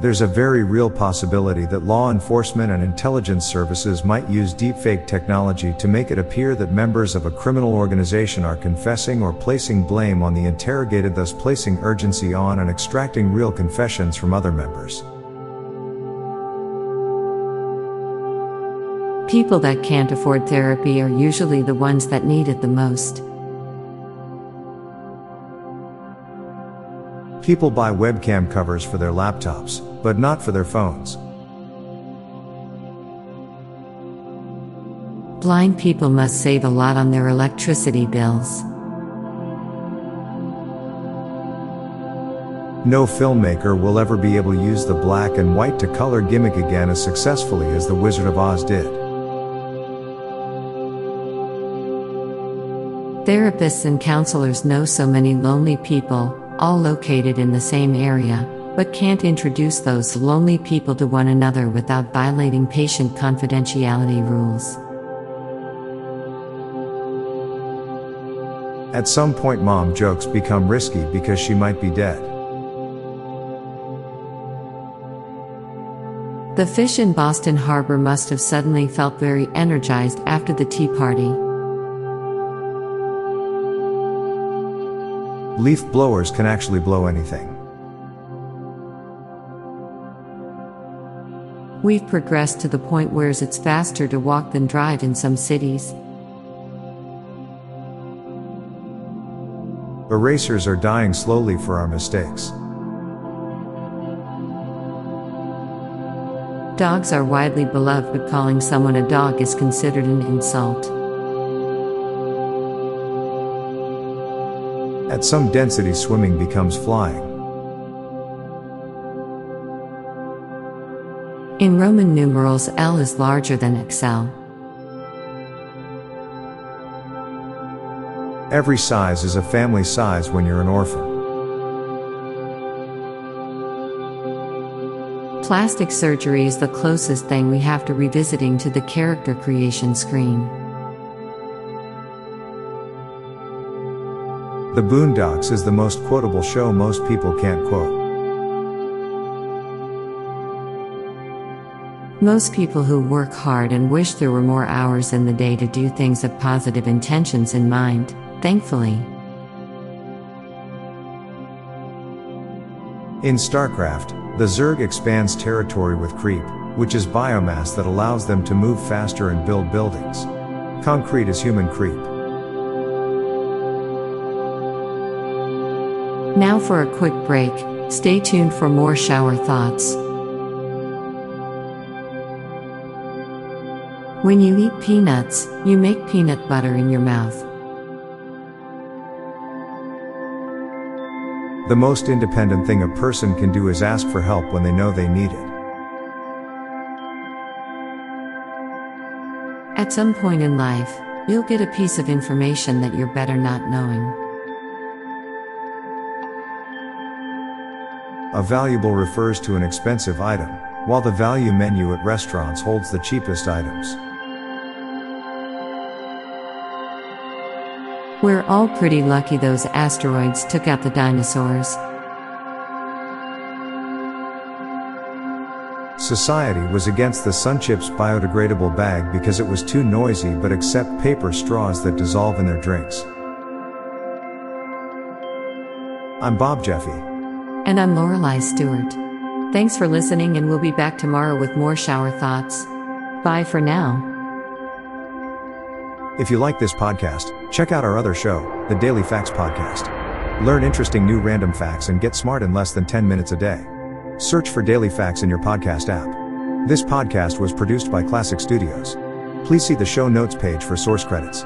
There's a very real possibility that law enforcement and intelligence services might use deepfake technology to make it appear that members of a criminal organization are confessing or placing blame on the interrogated, thus placing urgency on and extracting real confessions from other members. People that can't afford therapy are usually the ones that need it the most. People buy webcam covers for their laptops, but not for their phones. Blind people must save a lot on their electricity bills. No filmmaker will ever be able to use the black and white to color gimmick again as successfully as The Wizard of Oz did. Therapists and counselors know so many lonely people, all located in the same area, but can't introduce those lonely people to one another without violating patient confidentiality rules. At some point, mom jokes become risky because she might be dead. The fish in Boston Harbor must have suddenly felt very energized after the tea party. Leaf blowers can actually blow anything. We've progressed to the point where it's faster to walk than drive in some cities. Erasers are dying slowly for our mistakes. Dogs are widely beloved, but calling someone a dog is considered an insult. At some density, swimming becomes flying. In Roman numerals, L is larger than XL. Every size is a family size when you're an orphan. Plastic surgery is the closest thing we have to revisiting to the character creation screen. The Boondocks is the most quotable show most people can't quote. Most people who work hard and wish there were more hours in the day to do things of positive intentions in mind, thankfully. In StarCraft, the Zerg expands territory with creep, which is biomass that allows them to move faster and build buildings. Concrete is human creep. Now for a quick break, stay tuned for more shower thoughts. When you eat peanuts, you make peanut butter in your mouth. The most independent thing a person can do is ask for help when they know they need it. At some point in life, you'll get a piece of information that you're better not knowing. A valuable refers to an expensive item, while the value menu at restaurants holds the cheapest items. We're all pretty lucky those asteroids took out the dinosaurs. Society was against the Sunchips biodegradable bag because it was too noisy but accept paper straws that dissolve in their drinks. I'm Bob Jeffy. And I'm Lorelei Stewart. Thanks for listening, and we'll be back tomorrow with more shower thoughts. Bye for now. If you like this podcast, check out our other show, the Daily Facts Podcast. Learn interesting new random facts and get smart in less than 10 minutes a day. Search for Daily Facts in your podcast app. This podcast was produced by Klassic Studios. Please see the show notes page for source credits.